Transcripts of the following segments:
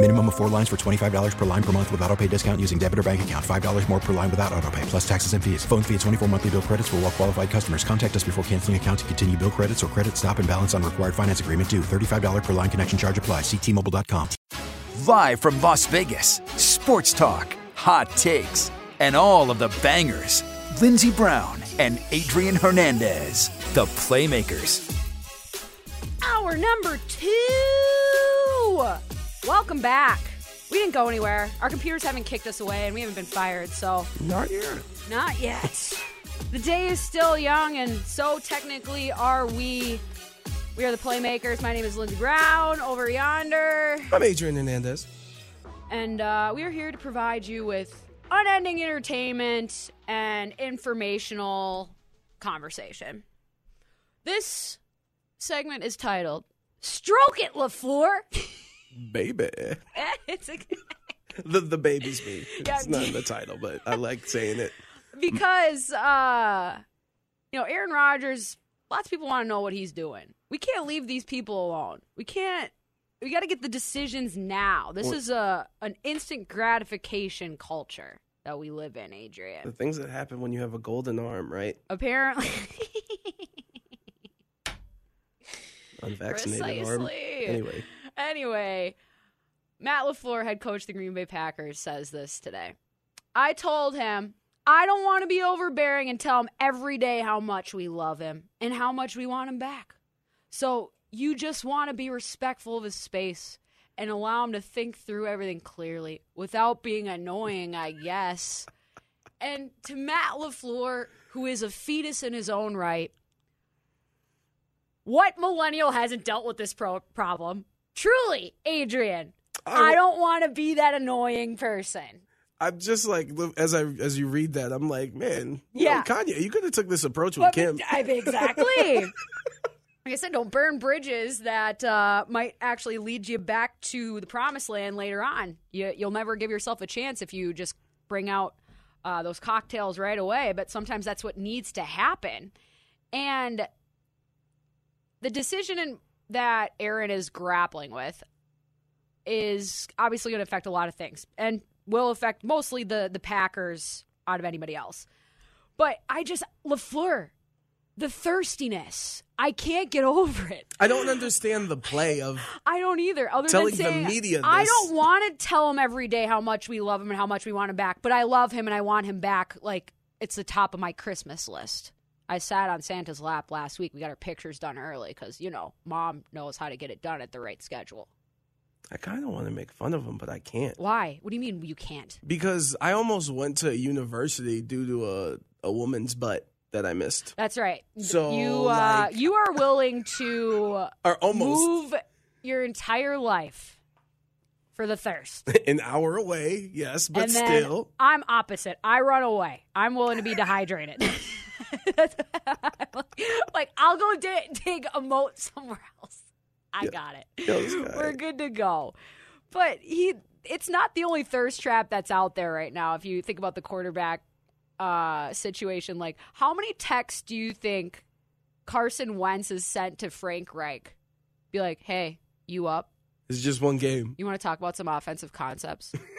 Minimum of four lines for $25 per line per month with auto pay discount using debit or bank account. $5 more per line without auto pay, plus taxes and fees. Phone fee at 24 monthly bill credits for all well qualified customers. Contact us before canceling account to continue bill credits or credit stop and balance on required finance agreement due. $35 per line connection charge apply. Ctmobile.com. Live from Las Vegas, sports talk, hot takes, and all of the bangers. Lindsey Brown and Adrian Hernandez, the Playmakers. Hour number two. Welcome back. We didn't go anywhere. Our computers haven't kicked us away and we haven't been fired, so. Not yet. Not yet. the day is still young, and so technically are we. We are the Playmakers. My name is Lindsey Brown over yonder. I'm Adrian Hernandez. And uh, we are here to provide you with unending entertainment and informational conversation. This segment is titled Stroke It, LaFleur. Baby. it's a, The, the baby's me. Yeah. It's not in the title, but I like saying it. because uh you know Aaron Rodgers lots of people want to know what he's doing. We can't leave these people alone. We can't we got to get the decisions now. This is a an instant gratification culture that we live in, Adrian. The things that happen when you have a golden arm, right? Apparently Unvaccinated arm. Anyway, Anyway, Matt LaFleur, head coach of the Green Bay Packers, says this today. I told him I don't want to be overbearing and tell him every day how much we love him and how much we want him back. So you just want to be respectful of his space and allow him to think through everything clearly without being annoying, I guess. And to Matt LaFleur, who is a fetus in his own right, what millennial hasn't dealt with this pro- problem? Truly, Adrian. I don't want to be that annoying person. I'm just like as I as you read that, I'm like, man, Yeah. know, Kanye, you could have took this approach with But- Kim. I, exactly. like I said, don't burn bridges that uh, might actually lead you back to the promised land later on. You, you'll never give yourself a chance if you just bring out uh, those cocktails right away. But sometimes that's what needs to happen. And the decision in, that Aaron is grappling with is obviously going to affect a lot of things and will affect mostly the the Packers out of anybody else. But I just Lafleur, the thirstiness, I can't get over it. I don't understand the play of I don't either. Other Telling than the saying, media I don't want to tell him every day how much we love him and how much we want him back. But I love him and I want him back. Like it's the top of my Christmas list. I sat on Santa's lap last week. We got our pictures done early because you know mom knows how to get it done at the right schedule. I kind of want to make fun of him, but I can't Why? What do you mean you can't? because I almost went to a university due to a a woman's butt that I missed, That's right. So, you uh, like- you are willing to or almost move your entire life for the thirst. an hour away. Yes, but still, I'm opposite. I run away. I'm willing to be dehydrated. Like I'll go di- dig a moat somewhere else. I got it. Yo, this guy. We're good to go. But he it's not the only thirst trap that's out there right now if you think about the quarterback uh situation like how many texts do you think Carson Wentz has sent to Frank Reich? Be like, "Hey, you up? it's just one game. You want to talk about some offensive concepts?"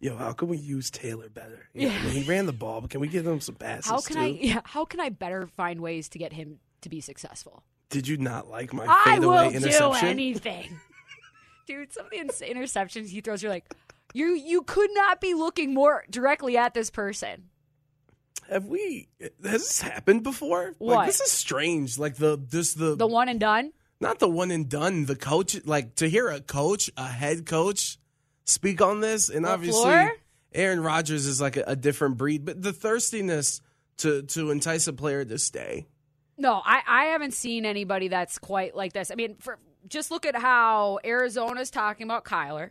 Yo, how can we use Taylor better? You know, I mean, he ran the ball, but can we give him some passes How can too? I yeah, how can I better find ways to get him to be successful? Did you not like my I fadeaway will do anything. Dude, some of the interceptions he throws, you're like, you you could not be looking more directly at this person. Have we? Has this happened before? What? Like this is strange. Like the this the The one and done. not the one and done. The coach, like to hear a coach, a head coach, speak on this, and obviously? Aaron Rodgers is like a, a different breed. But the thirstiness to to entice a player to stay. No, I, I haven't seen anybody that's quite like this. I mean, for, just look at how Arizona's talking about Kyler.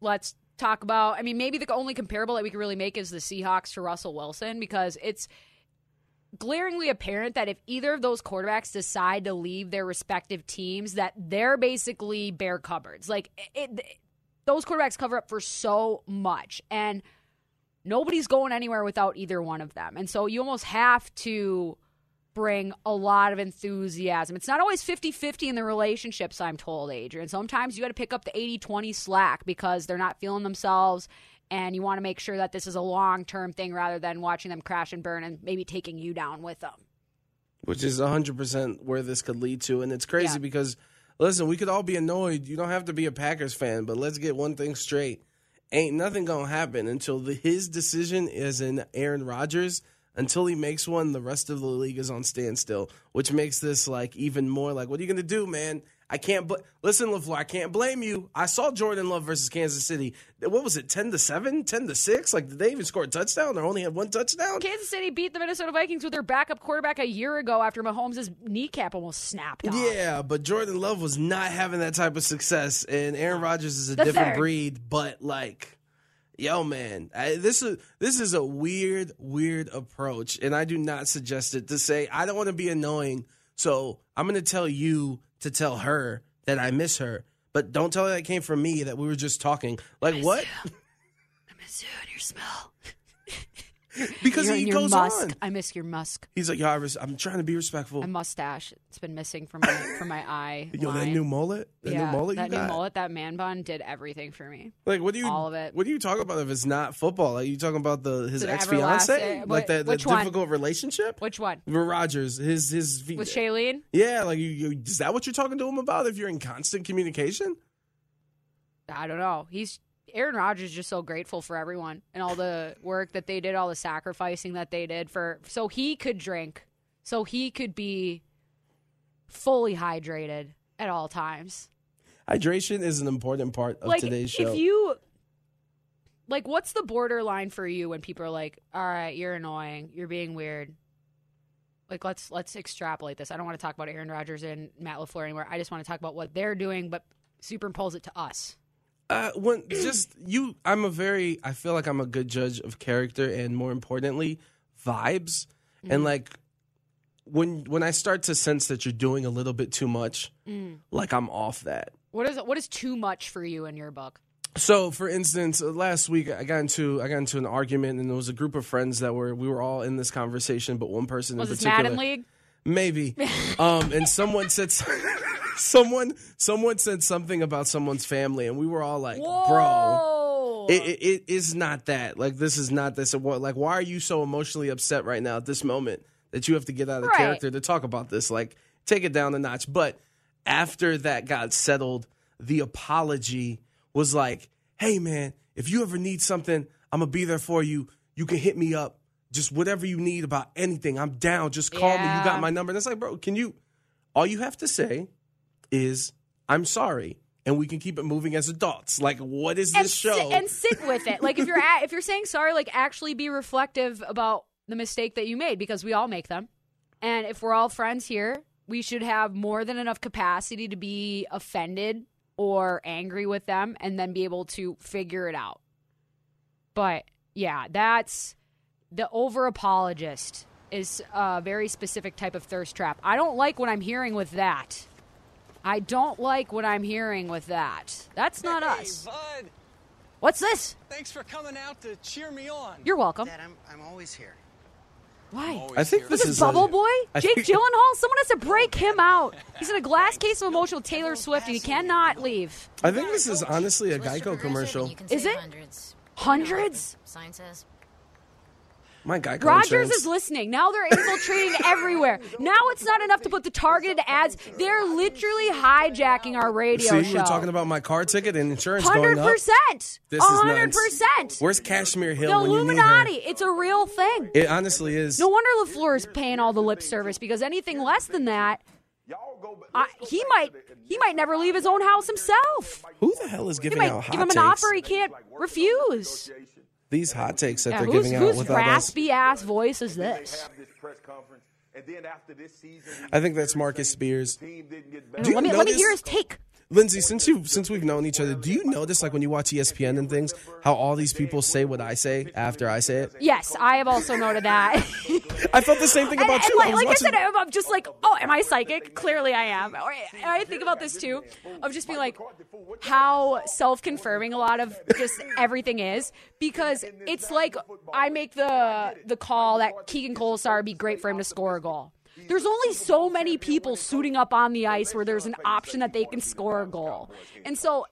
Let's talk about. I mean, maybe the only comparable that we can really make is the Seahawks to Russell Wilson because it's glaringly apparent that if either of those quarterbacks decide to leave their respective teams, that they're basically bare cupboards. Like it, it, those quarterbacks cover up for so much, and nobody's going anywhere without either one of them. And so you almost have to bring a lot of enthusiasm. It's not always 50 50 in the relationships, I'm told, Adrian. Sometimes you got to pick up the 80 20 slack because they're not feeling themselves. And you want to make sure that this is a long term thing rather than watching them crash and burn and maybe taking you down with them. which is 100% where this could lead to. And it's crazy Yeah. because, listen, we could all be annoyed. You don't have to be a Packers fan, but let's get one thing straight. Ain't nothing going to happen until the, his decision is in Aaron Rodgers. Until he makes one, the rest of the league is on standstill, which makes this like even more like, what are you going to do, man? I can't. Bl- Listen, LaFleur, I can't blame you. I saw Jordan Love versus Kansas City. What was it, 10 to 7, 10 to 6? Like, did they even score a touchdown or only had one touchdown? Kansas City beat the Minnesota Vikings with their backup quarterback a year ago after Mahomes' kneecap almost snapped off. Yeah, but Jordan Love was not having that type of success, and Aaron Rodgers is a The different third. breed. But like, yo, man, I, this is this is a weird, weird approach, and I do not suggest it to say I don't want to be annoying, so I'm going to tell you to tell her that I miss her, but don't tell her that came from me. That we were just talking. Like what? I miss you and your smell. Because You're he in your goes musk. on. I miss your musk. He's like, yo, I I'm trying to be respectful. A mustache. It's been missing from my from my eye. Yo, that line. new mullet, that yeah, new mullet that you new got. mullet, that man bun did everything for me. Like what do you All of it. What do you talk about if it's not football? Like you talking about the his The ex fiance, everlasting- like that, that which one? difficult relationship Which one? with Rodgers. His his With Shailene? Yeah, like you, you, is that what you're talking to him about? If you're in constant communication, I don't know. He's Aaron Rodgers is just so grateful for everyone and all the work that they did, all the sacrificing that they did for so he could drink, so he could be fully hydrated at all times. hydration is an important part of like today's show. if you like what's the borderline for you when people are like, "All right, you're annoying. You're being weird." Like let's let's extrapolate this. I don't want to talk about Aaron Rodgers and Matt LaFleur anymore. I just want to talk about what they're doing but superimpose it to us. Uh, when just you, I'm a very. I feel like I'm a good judge of character, and more importantly, vibes. Mm-hmm. And like when when I start to sense that you're doing a little bit too much, Mm. like I'm off that. What is what is too much for you in your book? So, for instance, uh, last week I got into I got into an argument, and there was a group of friends that were we were all in this conversation, but one person Was in this particular, Madden League? maybe, um, and someone said someone someone said something about someone's family, and we were all like, "Bro, it, it, it is not that. Like, this is not this. What? Like, why are you so emotionally upset right now at this moment that you have to get out of Right. character to talk about this? Like, take it down a notch. But after that got settled, the apology was like, "Hey, man, if you ever need something, I'm gonna be there for you. You can hit me up." Just whatever you need about anything, I'm down. Just call me. You got my number. And it's like, bro, can you? All you have to say is, "I'm sorry," and we can keep it moving as adults. Like, what is this and show? sit, and sit with it. Like if you're at, if you're saying sorry, like actually be reflective about the mistake that you made because we all make them. And if we're all friends here, we should have more than enough capacity to be offended or angry with them and then be able to figure it out. But yeah, that's the over apologist is a very specific type of thirst trap. I don't like what I'm hearing with that. I don't like what I'm hearing with that. That's not us. Bud, What's this? thanks for coming out to cheer me on. You're welcome. Dad, I'm, I'm always here. Why? I think this This is is Bubble a- Boy? I Jake think- Gyllenhaal? Someone has to break him out. He's in a glass case of emotional Taylor Swift and he cannot leave. I think this is honestly a Geico commercial. Is it? Hundreds? Sign says. My Geico Rogers insurance. is listening. Now they're infiltrating everywhere. Now it's not enough to put the targeted ads. They're literally hijacking our radio See, show. were talking about my car ticket and insurance Hundred going up. percent. This is 100%. Where's Kashmir Hill The when you need Illuminati. It's a real thing. It honestly is. No wonder Lafleur is paying all the lip service because anything less than that, I, he might he might never leave his own house himself. Who the hell is giving out hot give him an takes? offer he can't refuse. These hot takes that Yeah, they're giving out whose without us. raspy ass voice is this? I think that's Marcus Spears. Let you me let me hear his take. Lindsay, since you since we've known each other, do you notice like when you watch ESPN and things, how all these people say what I say after I say it? Yes, I have also noted that. I felt the same thing about and you. like, I like I watching- said, I'm I'm just like, oh, am I psychic? Clearly, I am. Or I think about this too, of just being like, how self-confirming a lot of just everything is, because it's like I make the the call that Keegan Kolesar would be great for him to score a goal. There's only so many people suiting up on the ice where there's an option that they can score a goal, and so.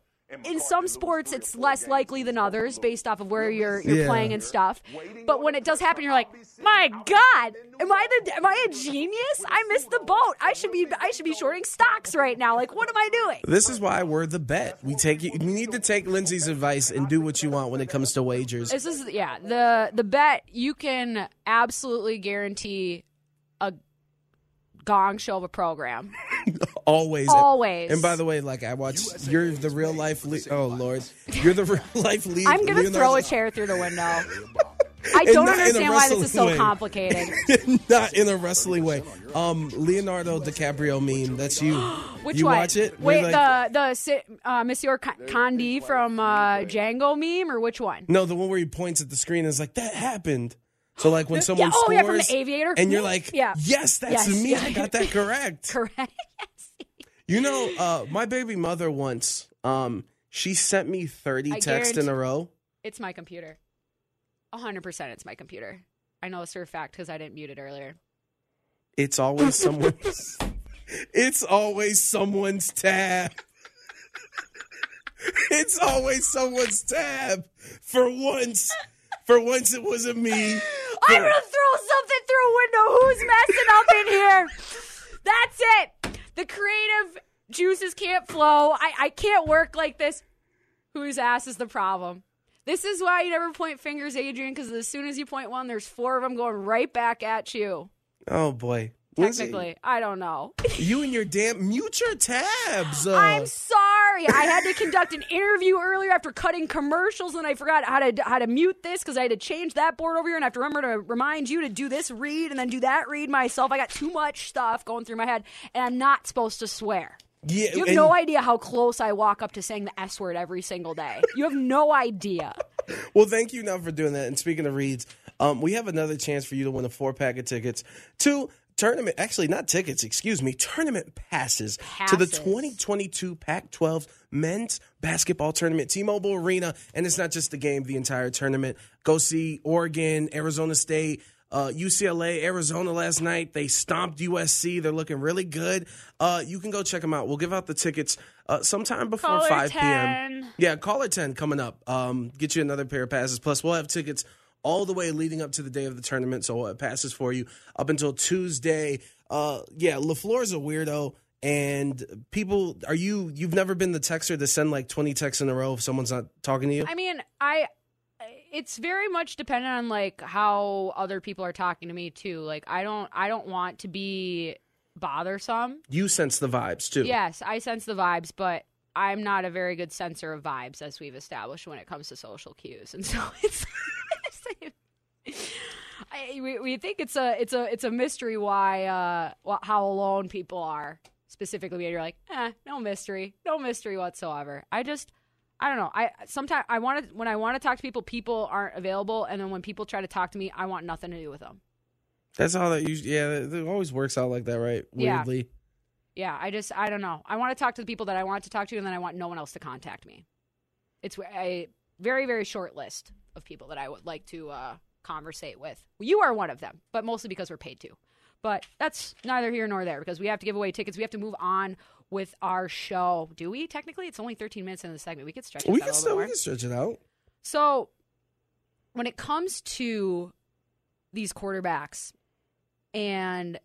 In some sports, it's less likely than others based off of where you're you're Yeah. playing and stuff. But when it does happen, you're like, "My God, am I the am I a genius? I missed the boat. I should be I should be shorting stocks right now. Like, what am I doing?" This is why we're the bet. We take you. You need to take Lindsay's advice and do what you want when it comes to wagers. This is yeah the the bet you can absolutely guarantee gong show of a program. Always, Always. And by the way, like I watch, you're the real life. Le- oh Lord, you're the real life lead. I'm gonna Leonardo- throw a chair through the window. I don't not understand why this is so way. complicated. Not in a wrestling way. Um, Leonardo DiCaprio meme. That's you. Which you one? watch it? Wait, Where, like- the the uh, Monsieur Con- Candie from uh, Django meme, or which one? No, the one where he points at the screen and is like, "That happened." So like when Yeah, someone oh, scores, yeah, from The Aviator. and you're like, Yeah. "Yes, that's Yes. me. I got that correct." Correct. You know, uh, my baby mother once, um, she sent me 30 I texts in a row. It's my computer. hundred percent, it's my computer. I know this for a fact because I didn't mute it earlier. It's always someone's. it's always someone's tab. it's always someone's tab. For once, for once, it wasn't me. I'm gonna throw something through a window. Who's messing up in here? That's it. The creative juices can't flow. I, I can't work like this. Whose ass is the problem? This is why you never point fingers, Adrian, because as soon as you point one, there's four of them going right back at you. Oh boy, Technically, I don't know. you and your damn mute your tabs. Uh, I'm sorry. I had to conduct an interview earlier after cutting commercials, and I forgot how to how to mute this because I had to change that board over here, and I have to remember to remind you to do this read and then do that read myself. I got too much stuff going through my head, and I'm not supposed to swear. yeah, You have and- no idea how close I walk up to saying the S word every single day. You have no idea. Well, thank you now for doing that. And speaking of reads, um, we have another chance for you to win a four pack of tickets to tournament. Actually, not tickets. Excuse me, tournament passes, to the 2022 Pac-12 Men's Basketball Tournament, T-Mobile Arena, and it's not just the game; the entire tournament. Go see Oregon, Arizona State. Uh, UCLA, Arizona last night. They stomped USC. They're looking really good. Uh, you can go check them out. We'll give out the tickets uh, sometime before Caller 5 p.m. 10. Yeah, caller 10 coming up. Um, get you another pair of passes. Plus, we'll have tickets all the way leading up to the day of the tournament. So, it passes for you up until Tuesday. Uh, yeah, LaFleur's a weirdo. And people, are you, you've never been the texter to send like 20 texts in a row if someone's not talking to you? I mean, I it's very much dependent on like how other people are talking to me too. Like I don't I don't want to be bothersome. you sense the vibes too. Yes, I sense the vibes, but I'm not a very good sensor of vibes as we've established when it comes to social cues. And so it's I, we, we think it's a it's a it's a mystery why uh how alone people are specifically. When you're like eh no mystery no mystery whatsoever. I just I don't know. I sometimes I want to when I want to talk to people people aren't available. And then when people try to talk to me I want nothing to do with them. That's how that usually, yeah, it always works out like that, right? Weirdly. yeah I just I don't know. I want to talk to the people that I want to talk to and then I want no one else to contact me. It's a very very short list of people that I would like to uh conversate with. You are one of them but mostly because we're paid to. But that's neither here nor there because we have to give away tickets. We have to move on with our show. Do we technically? It's only 13 minutes into the segment. We could stretch it We can still we can stretch it out. so when it comes to these quarterbacks and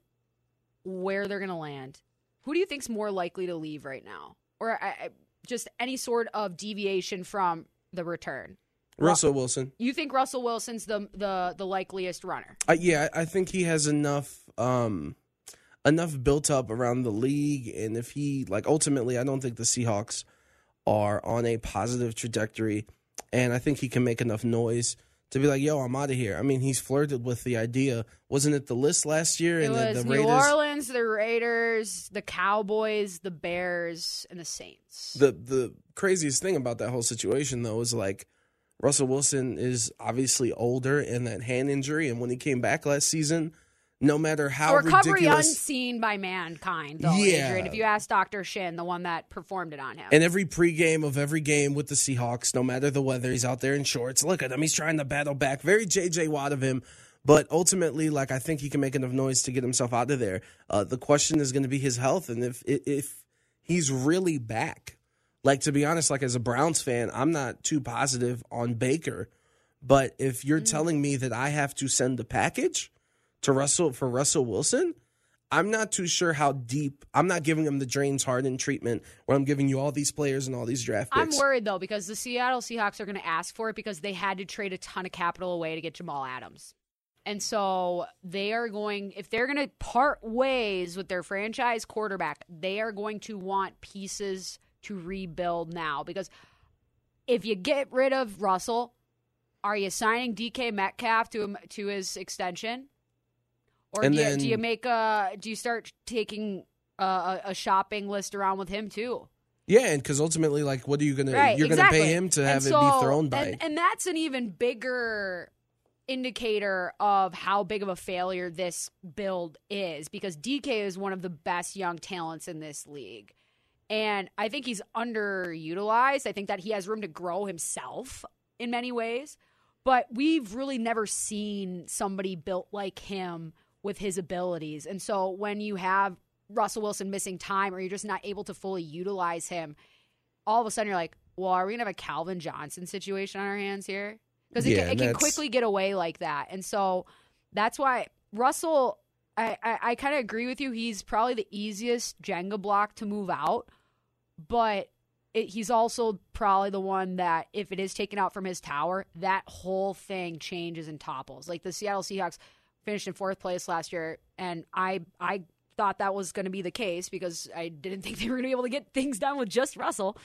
where they're going to land, who do you think's more likely to leave right now, or I, I, just any sort of deviation from the return? Russell Wilson. You think Russell Wilson's the the the likeliest runner? Uh, yeah, I think he has enough um enough built up around the league, and if he like ultimately, I don't think the Seahawks are on a positive trajectory, and I think he can make enough noise to be like, "Yo, I'm out of here." I mean, he's flirted with the idea. Wasn't it the list last year? It and was the, the New Raiders. Orleans, the Raiders, the Cowboys, the Bears, and the Saints. The the craziest thing about that whole situation though is like Russell Wilson is obviously older and that hand injury, and when he came back last season, no matter how recovery ridiculous. unseen by mankind, though, Yeah. Adrian. If you ask Dr. Shin, the one that performed it on him. And every pregame of every game with the Seahawks, no matter the weather, he's out there in shorts. Look at him. He's trying to battle back. Very JJ Watt of him. But ultimately, like I think he can make enough noise to get himself out of there. Uh, the question is going to be his health, and if if he's really back. Like to be honest, like as a Browns fan, I'm not too positive on Baker. But if you're mm. telling me that I have to send the package to Russell for Russell Wilson, I'm not too sure how deep. I'm not giving him the James Harden treatment where I'm giving you all these players and all these draft picks. I'm worried though because the Seattle Seahawks are going to ask for it because they had to trade a ton of capital away to get Jamal Adams. And so they are going if they're going to part ways with their franchise quarterback, they are going to want pieces to rebuild now because if you get rid of Russell, are you signing DK Metcalf to to his extension? Or do, then- you, do you make a do you start taking a, a, shopping list around with him too? yeah, and because ultimately, like, what are you gonna? Right, you're exactly. gonna pay him to And have it so- be thrown by. And, and that's an even bigger indicator of how big of a failure this build is because DK is one of the best young talents in this league. And I think he's underutilized. I think that he has room to grow himself in many ways. But we've really never seen somebody built like him with his abilities. And so when you have Russell Wilson missing time or you're just not able to fully utilize him, all of a sudden you're like, well, are we going to have a Calvin Johnson situation on our hands here? Because it, Yeah, can, it can quickly get away like that. And so that's why Russell, I, I, I kind of agree with you. He's probably the easiest Jenga block to move out, but it, he's also probably the one that, if it is taken out from his tower, that whole thing changes and topples. Like the Seattle Seahawks finished in fourth place last year, and I I thought that was going to be the case because I didn't think they were going to be able to get things done with just Russell.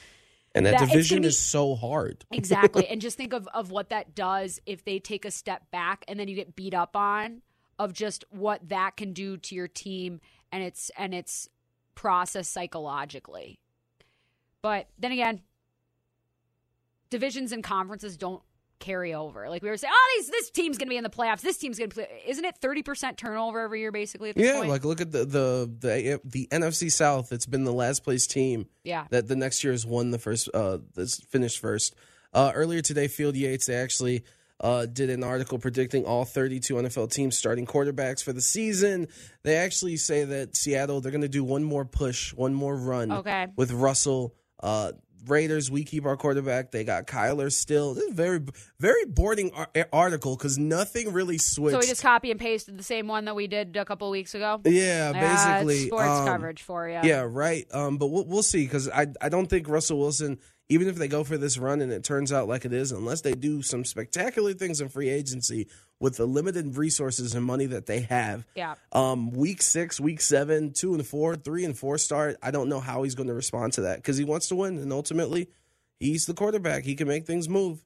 and that, that- division be- is so hard. Exactly. and just think of, of what that does if they take a step back and then you get beat up on of just what that can do to your team and its and its process psychologically. But then again, divisions and conferences don't carry over. Like we were saying, oh, these, this team's going to be in the playoffs. This team's going to play. Isn't it 30% turnover every year basically at this Yeah, point? like look at the the the the NFC South. It's been the last place team. Yeah. that the next year has won the first. Uh, this finished first. Uh, earlier today, Field Yates they actually uh, did an article predicting all 32 NFL teams starting quarterbacks for the season. They actually say that Seattle they're going to do one more push, one more run. Okay. with Russell. Uh, Raiders, we keep our quarterback. They got Kyler still. This is very, very boring ar- article because nothing really switched. so we just copy and pasted the same one that we did a couple weeks ago. Yeah, basically sports um, coverage for you. Yeah, right. Um, but we'll, we'll see because I I don't think Russell Wilson, even if they go for this run and it turns out like it is, unless they do some spectacular things in free agency with the limited resources and money that they have. Yeah. Um, week six, week seven, two and four, three and four start. I don't know how he's going to respond to that because he wants to win and ultimately he's the quarterback. He can make things move.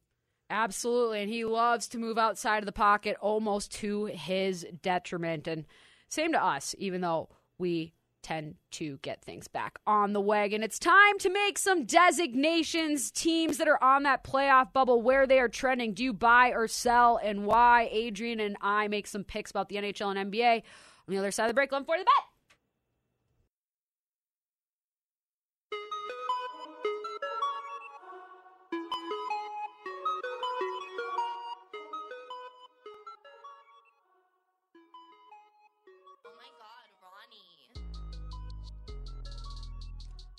Absolutely. And he loves to move outside of the pocket almost to his detriment. And same to us, even though we tend to get things back on the wagon. It's time to make some designations. Teams that are on that playoff bubble, where they are trending. Do you buy or sell and why? Adrian and I make some picks about the NHL and NBA. On the other side of the break, let for the bet.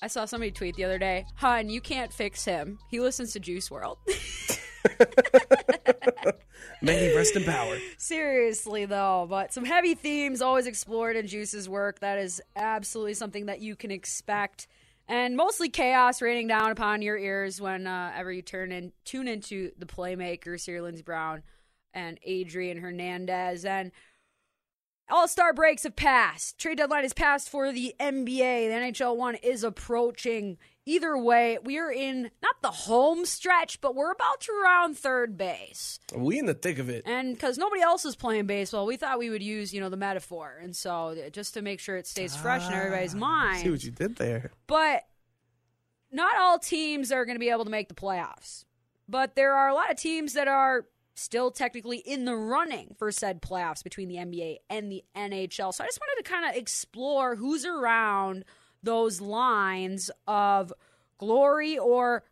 I saw somebody tweet the other day, "Hun, you can't fix him. He listens to Juice WRLD." May he rest in power. Seriously, though, but some heavy themes always explored in Juice's work. That is absolutely something that you can expect. And mostly chaos raining down upon your ears whenever you turn in, tune into the playmakers here, Lindsey Brown and Adrian Hernandez. And all star breaks have passed. Trade deadline is passed for the NBA. The NHL one is approaching. Either way, we are in not the home stretch, but we're about to round third base. We in the thick of it. And because nobody else is playing baseball, we thought we would use, you know, the metaphor. And so uh, just to make sure it stays fresh in everybody's ah, mind. See what you did there. But not all teams are going to be able to make the playoffs. But there are a lot of teams that are still technically in the running for said playoffs between the NBA and the NHL. So I just wanted to kind of explore who's around those lines of glory or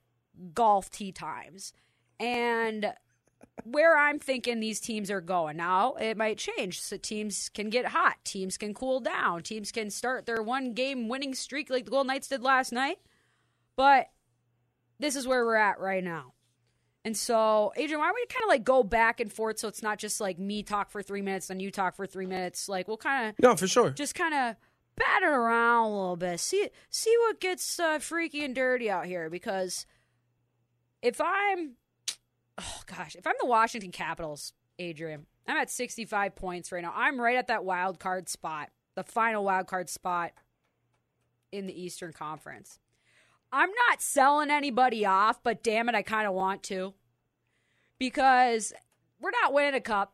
golf tee times. And where I'm thinking these teams are going. Now, it might change. So teams can get hot, teams can cool down, teams can start their one game winning streak like the Golden Knights did last night. But this is where we're at right now. And so, Adrian, why don't we kind of like go back and forth so it's not just like me talk for three minutes, then you talk for three minutes. Like we'll kind of No, for sure. just kind of bat it around a little bit. See see what gets uh, freaky and dirty out here. Because if I'm, oh gosh, if I'm the Washington Capitals, Adrian, I'm at 65 points right now. I'm right at that wild card spot, the final wild card spot in the Eastern Conference. I'm not selling anybody off, but damn it, I kind of want to. Because we're not winning a cup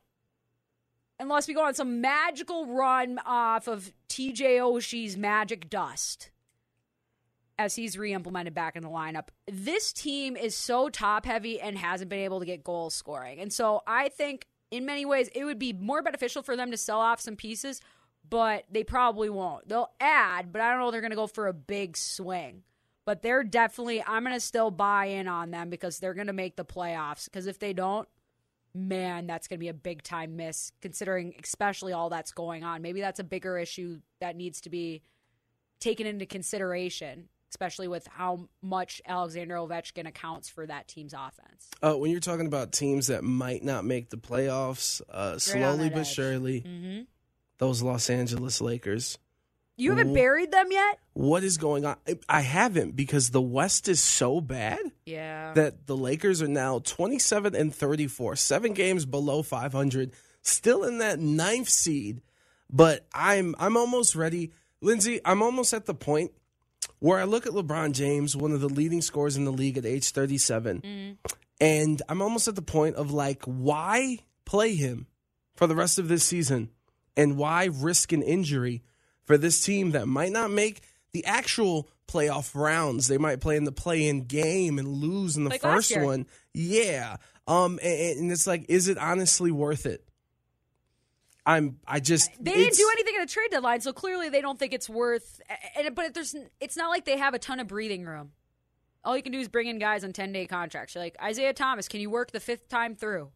unless we go on some magical run off of TJ Oshie's magic dust as he's re-implemented back in the lineup. This team is so top heavy and hasn't been able to get goal scoring. And so I think in many ways it would be more beneficial for them to sell off some pieces, but they probably won't. They'll add, but I don't know they're going to go for a big swing. But they're definitely I'm going to still buy in on them because they're going to make the playoffs because if they don't, man, that's going to be a big time miss considering especially all that's going on. Maybe that's a bigger issue that needs to be taken into consideration, especially with how much Alexander Ovechkin accounts for that team's offense. Uh, when you're talking about teams that might not make the playoffs, uh, slowly but edge. surely, Mm-hmm. those Los Angeles Lakers. You haven't Wh- buried them yet? What is going on? I- haven't because the West is so bad Yeah. that the Lakers are now 27 and 34, seven games below 500, still in that ninth seed. But I'm I'm almost ready, Lindsay. I'm almost at the point where I look at LeBron James, one of the leading scorers in the league at age 37, mm. and I'm almost at the point of like, why play him for the rest of this season, and why risk an injury for this team that might not make the actual playoff rounds? They might play in the play-in game and lose in the Like first one. Yeah, um, and, and it's like, is it honestly worth it? I'm. I just. They didn't do anything at a trade deadline, so clearly they don't think it's worth. And but there's, it's not like they have a ton of breathing room. All you can do is bring in guys on ten day contracts. You're like Isaiah Thomas, can you work the fifth time through?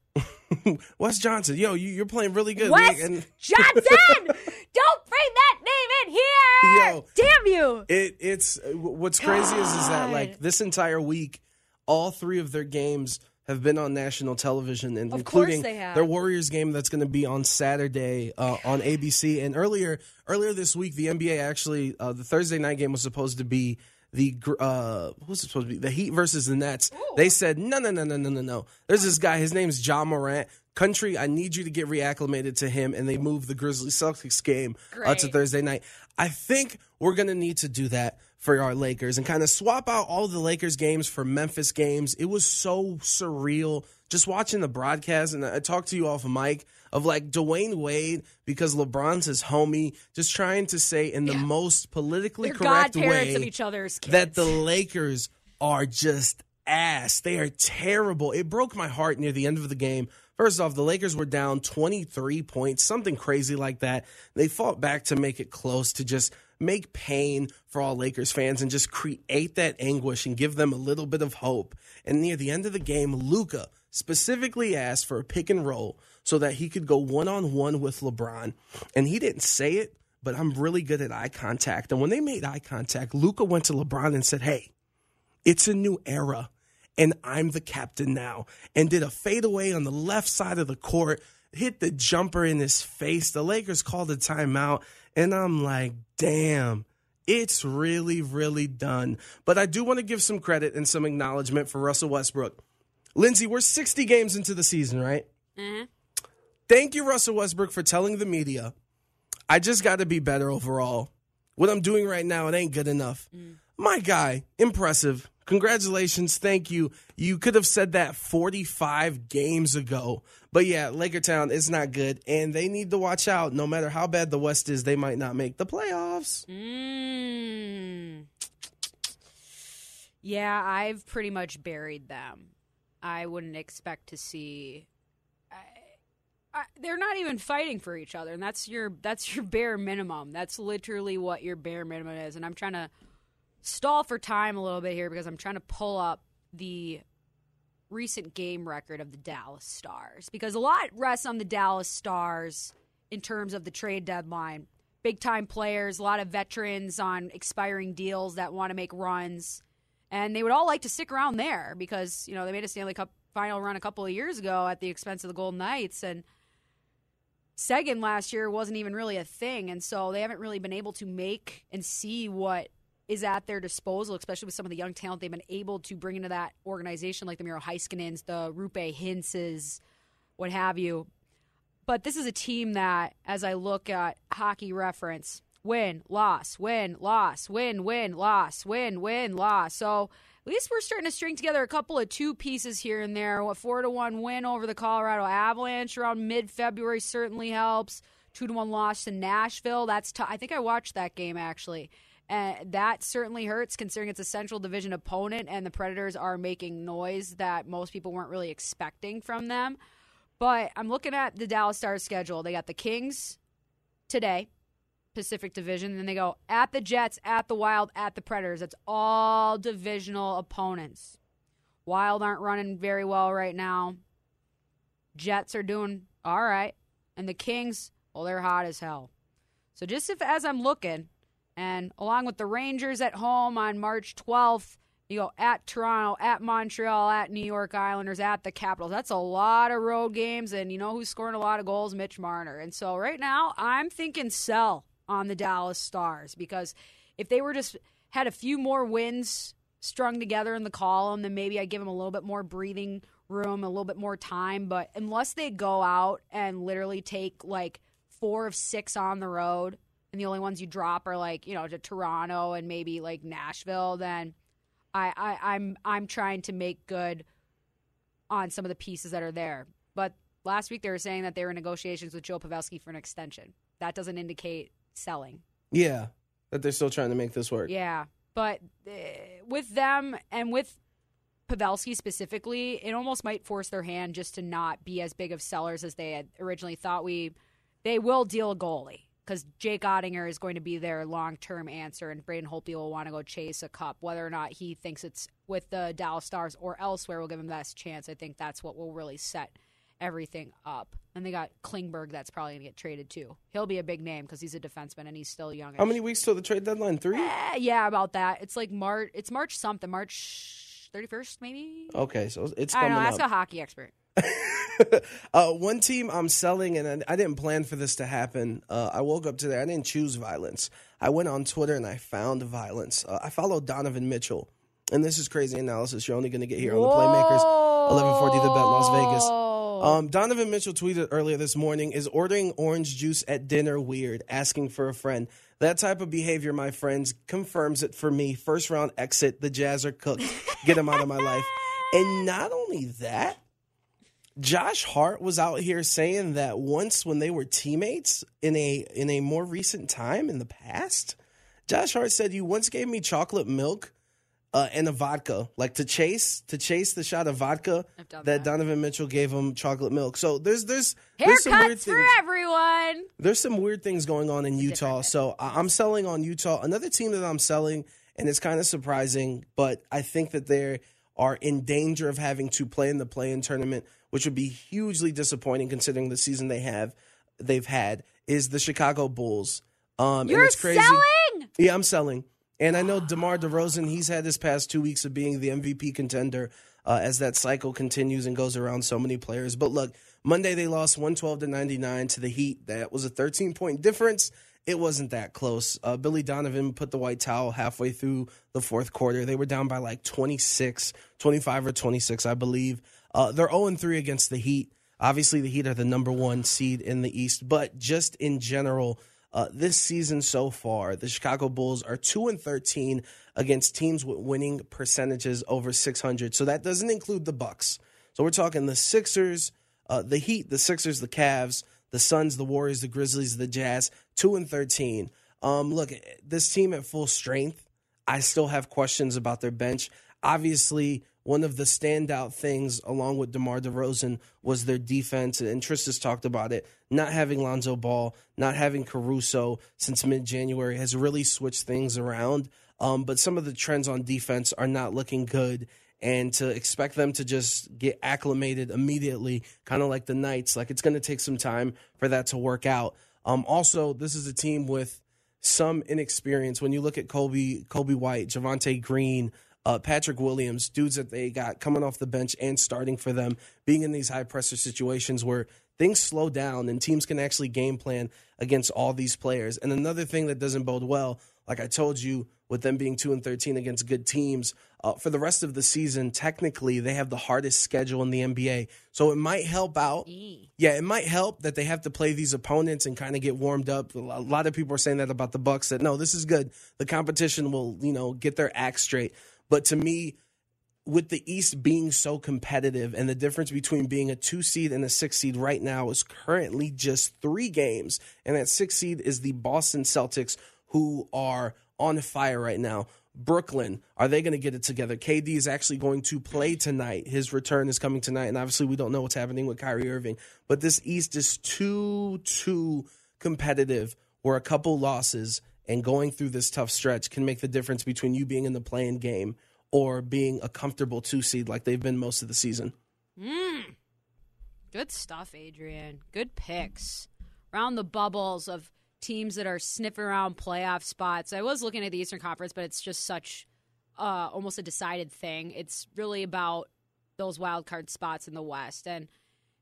Wes Johnson, yo, you, you're playing really good. Wes And- Johnson, don't bring that name in here. Yo. Damn you! It it's uh, what's crazy is is that like this entire week, all three of their games have been on national television, and Of including their Warriors game that's going to be on Saturday uh, on ABC. And earlier earlier this week, the NBA actually uh, the Thursday night game was supposed to be the uh what was it supposed to be the Heat versus the Nets. They said no no no no no no no. There's this guy. His name's Ja Morant. Country, I need you to get reacclimated to him, and they moved the Grizzlies Celtics game uh, to Thursday night. I think we're going to need to do that for our Lakers and kind of swap out all the Lakers games for Memphis games. It was so surreal just watching the broadcast. And I talked to you off of mic of like Dwyane Wade because LeBron's his homie, just trying to say in the most politically They're correct way of each other's kids. that the Lakers are just ass. They are terrible. It broke my heart near the end of the game. First off, the Lakers were down 23 points, something crazy like that. They fought back to make it close, to just make pain for all Lakers fans and just create that anguish and give them a little bit of hope. And near the end of the game, Luka specifically asked for a pick and roll so that he could go one on one with LeBron. And he didn't say it, but I'm really good at eye contact. And when they made eye contact, Luka went to LeBron and said, Hey, it's a new era. And I'm the captain now. And did a fadeaway on the left side of the court, hit the jumper in his face. The Lakers called a timeout, and I'm like, damn. It's really, really done. But I do want to give some credit and some acknowledgement for Russell Westbrook. Lindsay, we're 60 games into the season, right? Uh-huh. Thank you, Russell Westbrook, for telling the media, I just got to be better overall. What I'm doing right now, it ain't good enough. My guy, impressive. Congratulations. Thank you. You could have said that 45 games ago. But yeah, Laker Town is not good, and they need to watch out. No matter how bad the West is, they might not make the playoffs. Mm. Yeah, I've pretty much buried them. I wouldn't expect to see. They're not even fighting for each other, and that's your that's your bare minimum. That's literally what your bare minimum is. And I'm trying to stall for time a little bit here because I'm trying to pull up the recent game record of the Dallas Stars because a lot rests on the Dallas Stars in terms of the trade deadline. Big time players, a lot of veterans on expiring deals that want to make runs. And they would all like to stick around there because, you know, they made a Stanley Cup final run a couple of years ago at the expense of the Golden Knights. And Seguin last year wasn't even really a thing. And so they haven't really been able to make and see what is at their disposal, especially with some of the young talent they've been able to bring into that organization, like the Miro Heiskanens, the Roope Hintzes, what have you. But this is a team that, as I look at hockey reference, win, loss, win, loss, win, win, loss, win, win, loss. So at least we're starting to string together a couple of two pieces here and there. What four to one win over the Colorado Avalanche around mid February certainly helps. Two to one loss to Nashville. That's t- I think I watched that game actually. And that certainly hurts considering it's a central division opponent and the Predators are making noise that most people weren't really expecting from them. But I'm looking at the Dallas Stars schedule. They got the Kings today, Pacific Division. And then they go at the Jets, at the Wild, at the Predators. That's all divisional opponents. Wild aren't running very well right now. Jets are doing all right. And the Kings, well, they're hot as hell. So just if as I'm looking, and along with the Rangers at home on March 12th, you go at Toronto, at Montreal, at New York Islanders, at the Capitals. That's a lot of road games, and you know who's scoring a lot of goals? Mitch Marner. And so right now, I'm thinking sell on the Dallas Stars because if they were just had a few more wins strung together in the column, then maybe I'd give them a little bit more breathing room, a little bit more time. But unless they go out and literally take like four of six on the road, and the only ones you drop are like you know to Toronto and maybe like Nashville, then I, I I'm I'm trying to make good on some of the pieces that are there. But last week they were saying that they were in negotiations with Joe Pavelski for an extension. That doesn't indicate selling. Yeah, that they're still trying to make this work. Yeah, but uh, with them and with Pavelski specifically, it almost might force their hand just to not be as big of sellers as they had originally thought. We they will deal a goalie because Jake Oettinger is going to be their long term answer, and Braden Holtby will want to go chase a cup. Whether or not he thinks it's with the Dallas Stars or elsewhere will give him the best chance. I think that's what will really set everything up. And they got Klingberg that's probably going to get traded too. He'll be a big name because he's a defenseman and he's still young. How many weeks till the trade deadline? Three? Eh, yeah, about that. It's like March. It's March something. March thirty first, maybe. Okay, so it's I coming don't know. Ask up. a hockey expert. uh, one team I'm selling, and I, I didn't plan for this to happen. Uh, I woke up today. I didn't choose violence. I went on Twitter and I found violence. Uh, I followed Donovan Mitchell, and this is crazy analysis. You're only going to get here on the Playmakers, 1140 The Bet, Las Vegas. Um, Donovan Mitchell tweeted earlier this morning: "Is ordering orange juice at dinner weird? Asking for a friend." That type of behavior, my friends, confirms it for me. First round exit. The Jazz are cooked. Get him out of my life. And not only that, Josh Hart was out here saying that once when they were teammates in a in a more recent time in the past, Josh Hart said you once gave me chocolate milk uh, and a vodka, like to chase to chase the shot of vodka that, Donovan Mitchell gave him chocolate milk. So there's there's there's some weird Haircuts for things. everyone. There's some weird things going on in Utah. So I'm selling on Utah. Another team that I'm selling, and it's kind of surprising, but I think that they are in danger of having to play in the play-in tournament, which would be hugely disappointing considering the season they have they've had. Is the Chicago Bulls? Um, You're and it's crazy. selling? Yeah, I'm selling. And I know DeMar DeRozan, he's had his past two weeks of being the MVP contender. uh, as that cycle continues and goes around so many players. But look, Monday they lost 112 to 99 to the Heat. That was a 13 point difference. It wasn't that close. Uh, Billy Donovan put the white towel halfway through the fourth quarter. They were down by like 26, 25 or 26, I believe. Uh, they're 0 3 against the Heat. Obviously, the Heat are the number one seed in the East, but just in general, uh, this season so far, the Chicago Bulls are 2 and 13 against teams with winning percentages over 600. So that doesn't include the Bucks. So we're talking the Sixers, uh, the Heat, the Sixers, the Cavs, the Suns, the Warriors, the Grizzlies, the Jazz, 2 and 13. Um, look, this team at full strength, I still have questions about their bench. Obviously, one of the standout things, along with DeMar DeRozan, was their defense. And Tristas talked about it. Not having Lonzo Ball, not having Caruso since mid January has really switched things around. Um, but some of the trends on defense are not looking good. And to expect them to just get acclimated immediately, kind of like the Knights, like it's going to take some time for that to work out. Um, also, this is a team with some inexperience. When you look at Coby, Coby White, Javonte Green, uh, Patrick Williams, dudes that they got coming off the bench and starting for them, being in these high pressure situations where things slow down and teams can actually game plan against all these players. And another thing that doesn't bode well, like I told you, with them being 2 and 13 against good teams, uh, for the rest of the season, technically they have the hardest schedule in the NBA. So it might help out. Yeah, it might help that they have to play these opponents and kind of get warmed up. A lot of people are saying that about the Bucks that no, this is good. The competition will, you know, get their act straight. But to me, with the East being so competitive and the difference between being a two seed and a six seed right now is currently just three games. And that six seed is the Boston Celtics, who are on fire right now. Brooklyn, are they going to get it together? KD is actually going to play tonight. His return is coming tonight. And obviously, we don't know what's happening with Kyrie Irving. But this East is too, too competitive where a couple losses and going through this tough stretch can make the difference between you being in the playing game or being a comfortable two seed like they've been most of the season. Mm. Good stuff, Adrian. Good picks. Around the bubbles of teams that are sniffing around playoff spots. I was looking at the Eastern Conference, but it's just such uh, almost a decided thing. It's really about those wild card spots in the West. And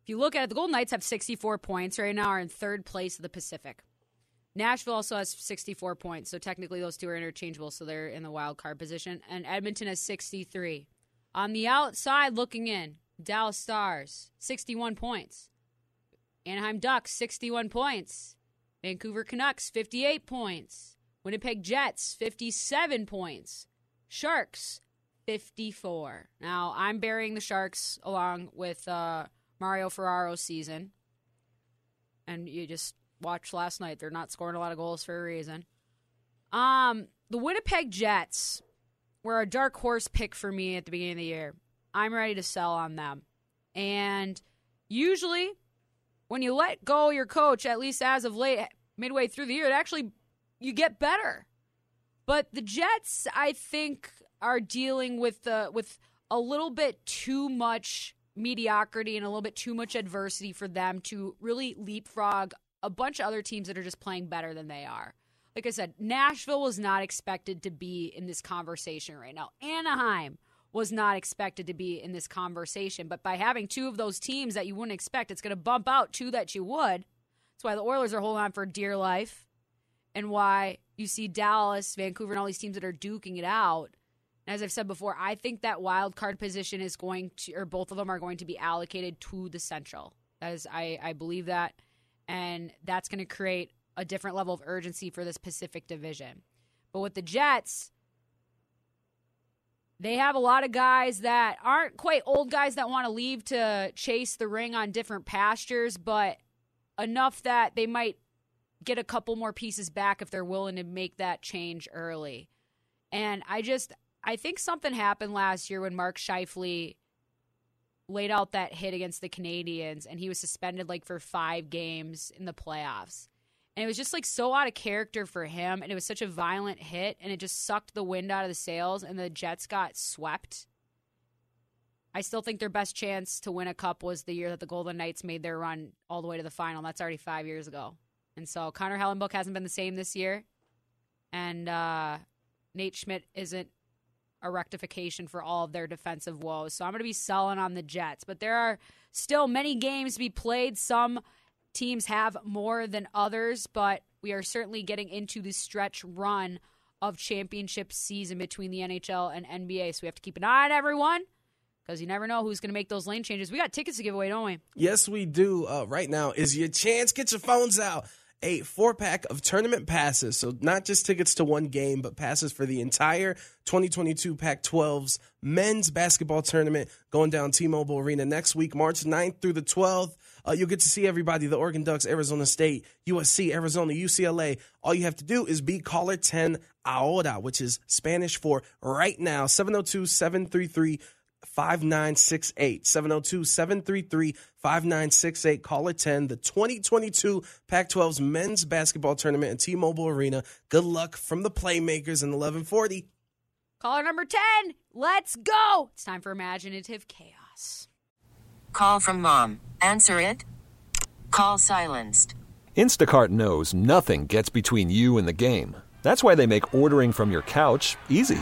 if you look at it, the Golden Knights have 64 points right now, are in third place of the Pacific. Nashville also has 64 points, so technically those two are interchangeable, so they're in the wild card position. And Edmonton has 63. On the outside looking in, Dallas Stars, 61 points. Anaheim Ducks, 61 points. Vancouver Canucks, 58 points. Winnipeg Jets, 57 points. Sharks, 54. Now, I'm burying the Sharks along with uh, Mario Ferraro's season. And you just watched last night. They're not scoring a lot of goals for a reason. Um, the Winnipeg Jets were a dark horse pick for me at the beginning of the year. I'm ready to sell on them. And usually, when you let go your coach, at least as of late, midway through the year, it actually you get better. But the Jets, I think, are dealing with the with a little bit too much mediocrity and a little bit too much adversity for them to really leapfrog a bunch of other teams that are just playing better than they are. Like I said, Nashville was not expected to be in this conversation right now. Anaheim was not expected to be in this conversation, but by having two of those teams that you wouldn't expect, it's going to bump out two that you would. That's why the Oilers are holding on for dear life, and why you see Dallas, Vancouver, and all these teams that are duking it out. And as I've said before, I think that wild card position is going to, or both of them are going to be allocated to the Central. Is, I, I believe that and that's going to create a different level of urgency for this Pacific Division. But with the Jets, they have a lot of guys that aren't quite old guys that want to leave to chase the ring on different pastures, but enough that they might get a couple more pieces back if they're willing to make that change early. And I just I think something happened last year when Mark Scheifele laid out that hit against the Canadiens and he was suspended like for 5 games in the playoffs. And it was just like so out of character for him and it was such a violent hit and it just sucked the wind out of the sails and the Jets got swept. I still think their best chance to win a cup was the year that the Golden Knights made their run all the way to the final. That's already 5 years ago. And so Connor Hellebuyck hasn't been the same this year. And uh, Nate Schmidt isn't a rectification for all of their defensive woes. So I'm going to be selling on the Jets. But there are still many games to be played. Some teams have more than others, but we are certainly getting into the stretch run of championship season between the NHL and NBA. So we have to keep an eye on everyone because you never know who's going to make those lane changes. We got tickets to give away, don't we? Yes, we do. Uh, right now is your chance. Get your phones out. A four pack of tournament passes. So, not just tickets to one game, but passes for the entire 2022 Pac 12's men's basketball tournament going down T Mobile Arena next week, March 9th through the 12th. Uh, you'll get to see everybody the Oregon Ducks, Arizona State, USC, Arizona, UCLA. All you have to do is be caller 10 ahora, which is Spanish for right now, 702 733 5968. 702 733 5968. Call it 10. The 2022 Pac 12's men's basketball tournament at T Mobile Arena. Good luck from the Playmakers in 1140. Caller number 10. Let's go. It's time for imaginative chaos. Call from mom. Answer it. Call silenced. Instacart knows nothing gets between you and the game. That's why they make ordering from your couch easy.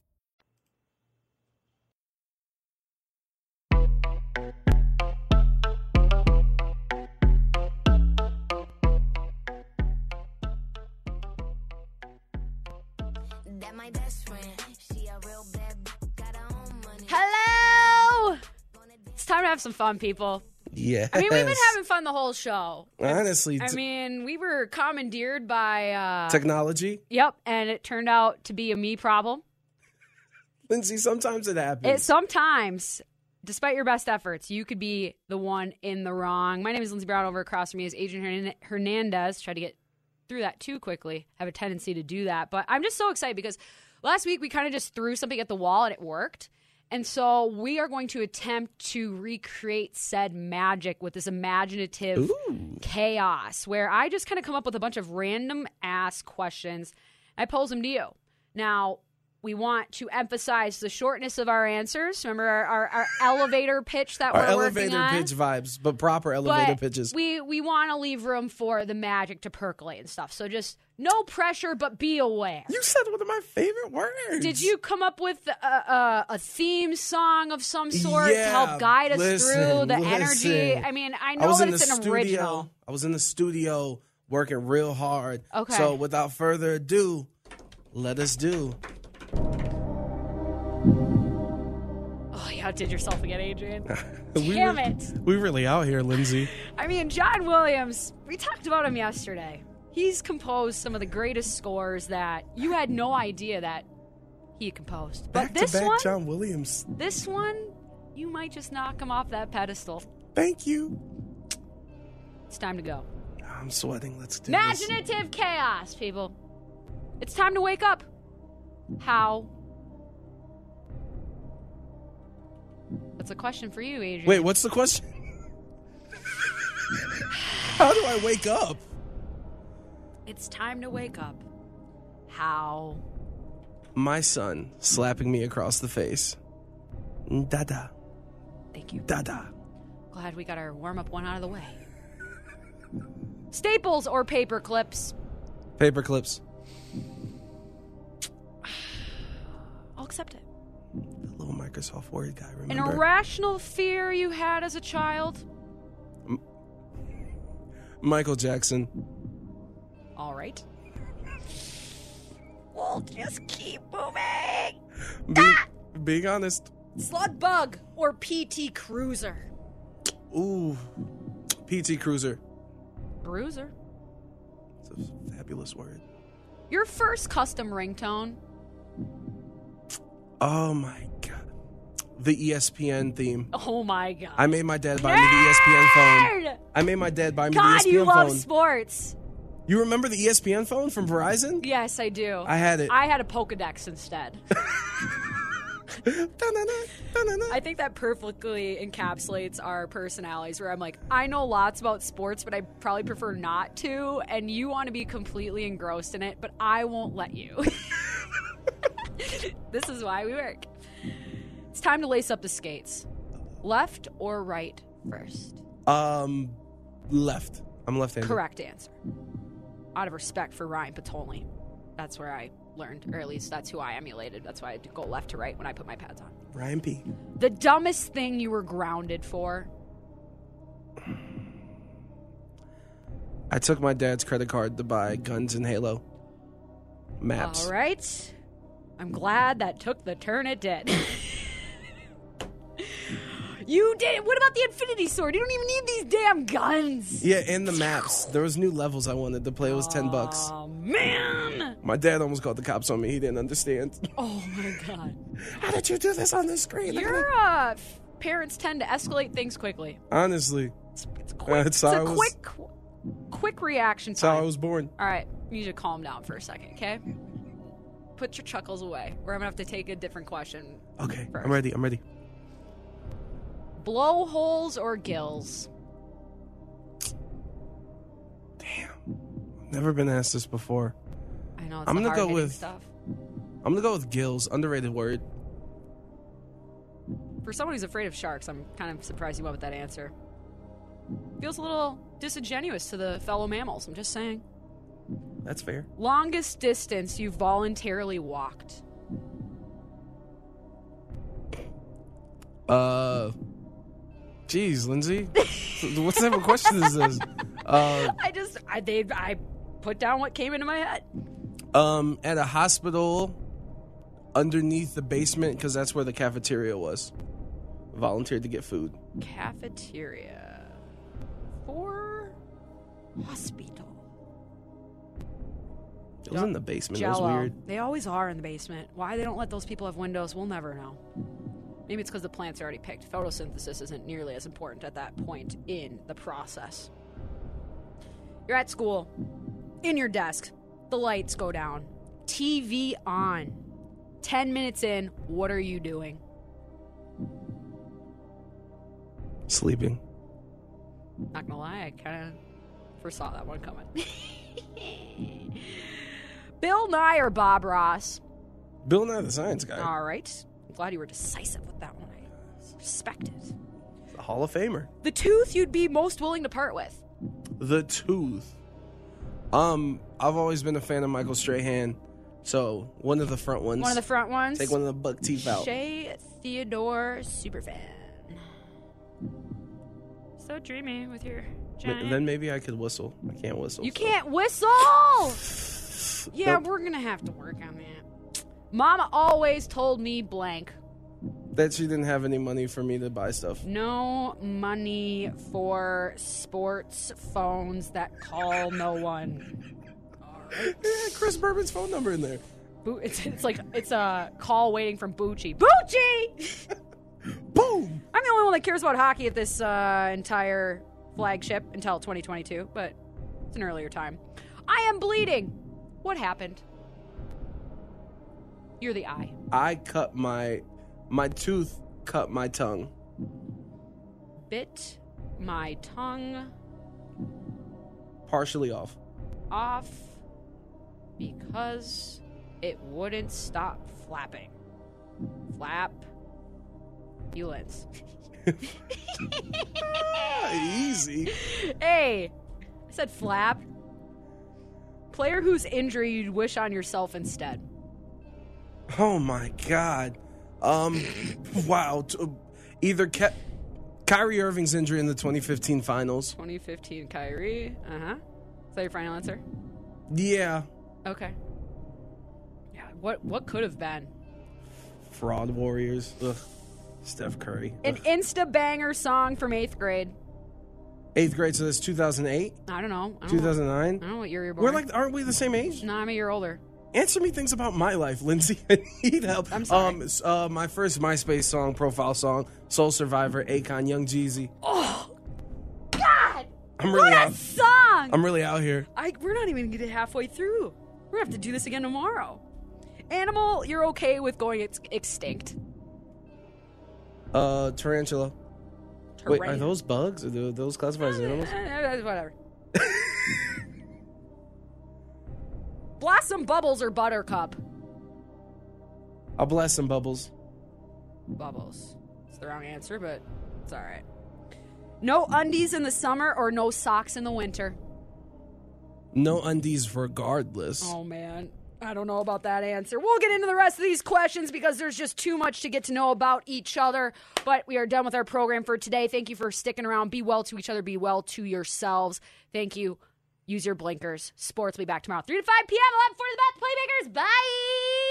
Hello. It's time to have some fun, people. Yeah. I mean, we've been having fun the whole show. Honestly, I t- mean, we were commandeered by. Uh, technology. Yep, and it turned out to be a me problem. Lindsay, sometimes it happens. It sometimes, despite your best efforts, you could be the one in the wrong. My name is Lindsay Brown. Over across from me is Adrian Hern- Hernandez. Try to get through that too quickly. I Have a tendency to do that, but I'm just so excited because last week we kind of just threw something at the wall and it worked. And so we are going to attempt to recreate said magic with this imaginative chaos where I just kind of come up with a bunch of random ass questions. I pose them to you. Now, we want to emphasize the shortness of our answers. Remember our, our, our elevator pitch that Our we're working elevator on? pitch vibes, but proper elevator but pitches. We we want to leave room for the magic to percolate and stuff. So just no pressure, but be aware. You said one of my favorite words. Did you come up with a, a, a theme song of some sort to help guide us listen, through the energy? I mean, I I know was that in it's an studio. original. I was in the studio working real hard. Okay. So without further ado, let us do. Oh, you outdid yourself again, Adrian. We Damn re- it. We really out here, Lindsay. I mean, John Williams, we talked about him yesterday. He's composed some of the greatest scores that you had no idea that he composed. But Back this to back, one, John Williams. this one, you might just knock him off that pedestal. Thank you. It's time to go. I'm sweating. Let's do this. Imaginative chaos, people. It's time to wake up. How? That's a question for you, Adrian. Wait, what's the question? How do I wake up? It's time to wake up. How? My son slapping me across the face. Dada. Thank you. Dada. Glad we got our warm up one out of the way. Staples or paper clips? Paper clips. Accept it. The little Microsoft Word guy. Remember? An irrational fear you had as a child? Michael Jackson. All right. We'll just keep moving. Be, ah! Being honest. Slug bug or PT Cruiser? Ooh. PT Cruiser. Bruiser. It's a fabulous word. Your first custom ringtone? Oh my god. The ESPN theme. Oh my god. I made my dad buy me the ESPN phone. I made my dad buy me God, the ESPN phone. God, you love phone. sports. you remember the ESPN phone from Verizon? Yes, I do. I had it. I had a Pokedex instead. I think that perfectly encapsulates our personalities where I'm like, I know lots about sports, but I probably prefer not to, and you want to be completely engrossed in it, but I won't let you. this is why we work. It's time to lace up the skates. Left or right first? Um, left. I'm left-handed. Correct answer. Out of respect for Ryan Patoli. That's where I learned, or at least that's who I emulated. That's why I go left to right when I put my pads on. Ryan P. The dumbest thing you were grounded for? I took my dad's credit card to buy guns and Halo maps. All right. I'm glad that took the turn it did. you did. What about the Infinity Sword? You don't even need these damn guns. Yeah, and the maps. There was new levels I wanted to play. It was ten bucks. Oh man. My dad almost called the cops on me. He didn't understand. Oh my god. How did you do this on the screen? Your uh, parents tend to escalate things quickly. Honestly, It's quick. It's a quick, quick reaction That's how I was born. All right, you need to calm down for a second, okay? Put your chuckles away, or I'm gonna have to take a different question. Okay, First. I'm ready. I'm ready. Blowholes or gills? Damn. Never been asked this before. I know it's I'm gonna go with- stuff. I'm gonna go with gills. Underrated word. For someone who's afraid of sharks, I'm kind of surprised you went with that answer. Feels a little disingenuous to the fellow mammals. I'm just saying. That's fair. Longest distance you voluntarily walked? Uh, geez, Lindsay, what type of question is this? Uh, I just I they I put down what came into my head. um, at a hospital underneath the basement because that's where the cafeteria was. Volunteered to get food. Cafeteria for hospital. It was in the basement. It Jello. was weird. They always are in the basement. Why they don't let those people have windows, we'll never know. Maybe it's because the plants are already picked. Photosynthesis isn't nearly as important at that point in the process. You're at school, in your desk, the lights go down, TV on. 10 minutes in, what are you doing? Sleeping. Not gonna lie, I kind of foresaw that one coming. Bill Nye or Bob Ross? Bill Nye the Science Guy. All right. I'm glad you were decisive with that one. I respect it. The Hall of Famer. The tooth you'd be most willing to part with. The Tooth. Um, I've always been a fan of Michael Strahan, so one of the front ones. One of the front ones. Take one of the buck teeth out. Shea Theodore Superfan. So dreamy with your giant. Then maybe I could whistle. I can't whistle. you so- can't whistle. yeah, Nope. we're gonna have to work on that. Mama always told me blank. That she didn't have any money for me to buy stuff. No money for sports phones that call no one. Yeah, Chris Berman's phone number in there. Boo- It's, it's like it's a call waiting from Bucci. Bucci! Boom! I'm the only one that cares about hockey at this uh, entire flagship until 2022, but it's an earlier time. I am bleeding. What happened? You're the eye. I cut my my tooth cut my tongue. Bit my tongue Partially off. off because it wouldn't stop flapping. Flap. Ulens. Easy. hey, I said flap. Player whose injury you'd wish on yourself instead. Oh my god. Um, wow. Either Ke- Kyrie Irving's injury in the 2015 finals. 2015 Kyrie. Uh huh. Is that your final answer? Yeah. Okay. Yeah. What What could have been Fraud Warriors. Ugh. Steph Curry. an insta banger song from eighth grade? Eighth grade, so that's 2008, I don't know. I don't know. 2009. I don't know what year you're born. We're like, aren't we the same age? No, I'm a year older. Answer me things about my life, Lindsay. I need help. I'm sorry. Um, uh, my first MySpace song, profile song, Soul Survivor, Akon, Young Jeezy. Oh, God! I'm really what a out. song! I'm really out here. I, we're not even gonna get halfway through. We're gonna have to do this again tomorrow. Animal, you're okay with going ex- extinct. Uh, tarantula. Wait, are those bugs? Are those classified as eh, animals? Eh, eh, eh Whatever. Blossom Bubbles or Buttercup? I'll bless some bubbles. Bubbles. It's the wrong answer, but it's alright. No undies in the summer or no socks in the winter? No undies, regardless. Oh man, I don't know about that answer. We'll get into the rest of these questions because there's just too much to get to know about each other. But we are done with our program for today. Thank you for sticking around. Be well to each other. Be well to yourselves. Thank you. Use your blinkers. Sports will be back tomorrow, 3 to 5 p.m. 11 for the best playmakers. Bye.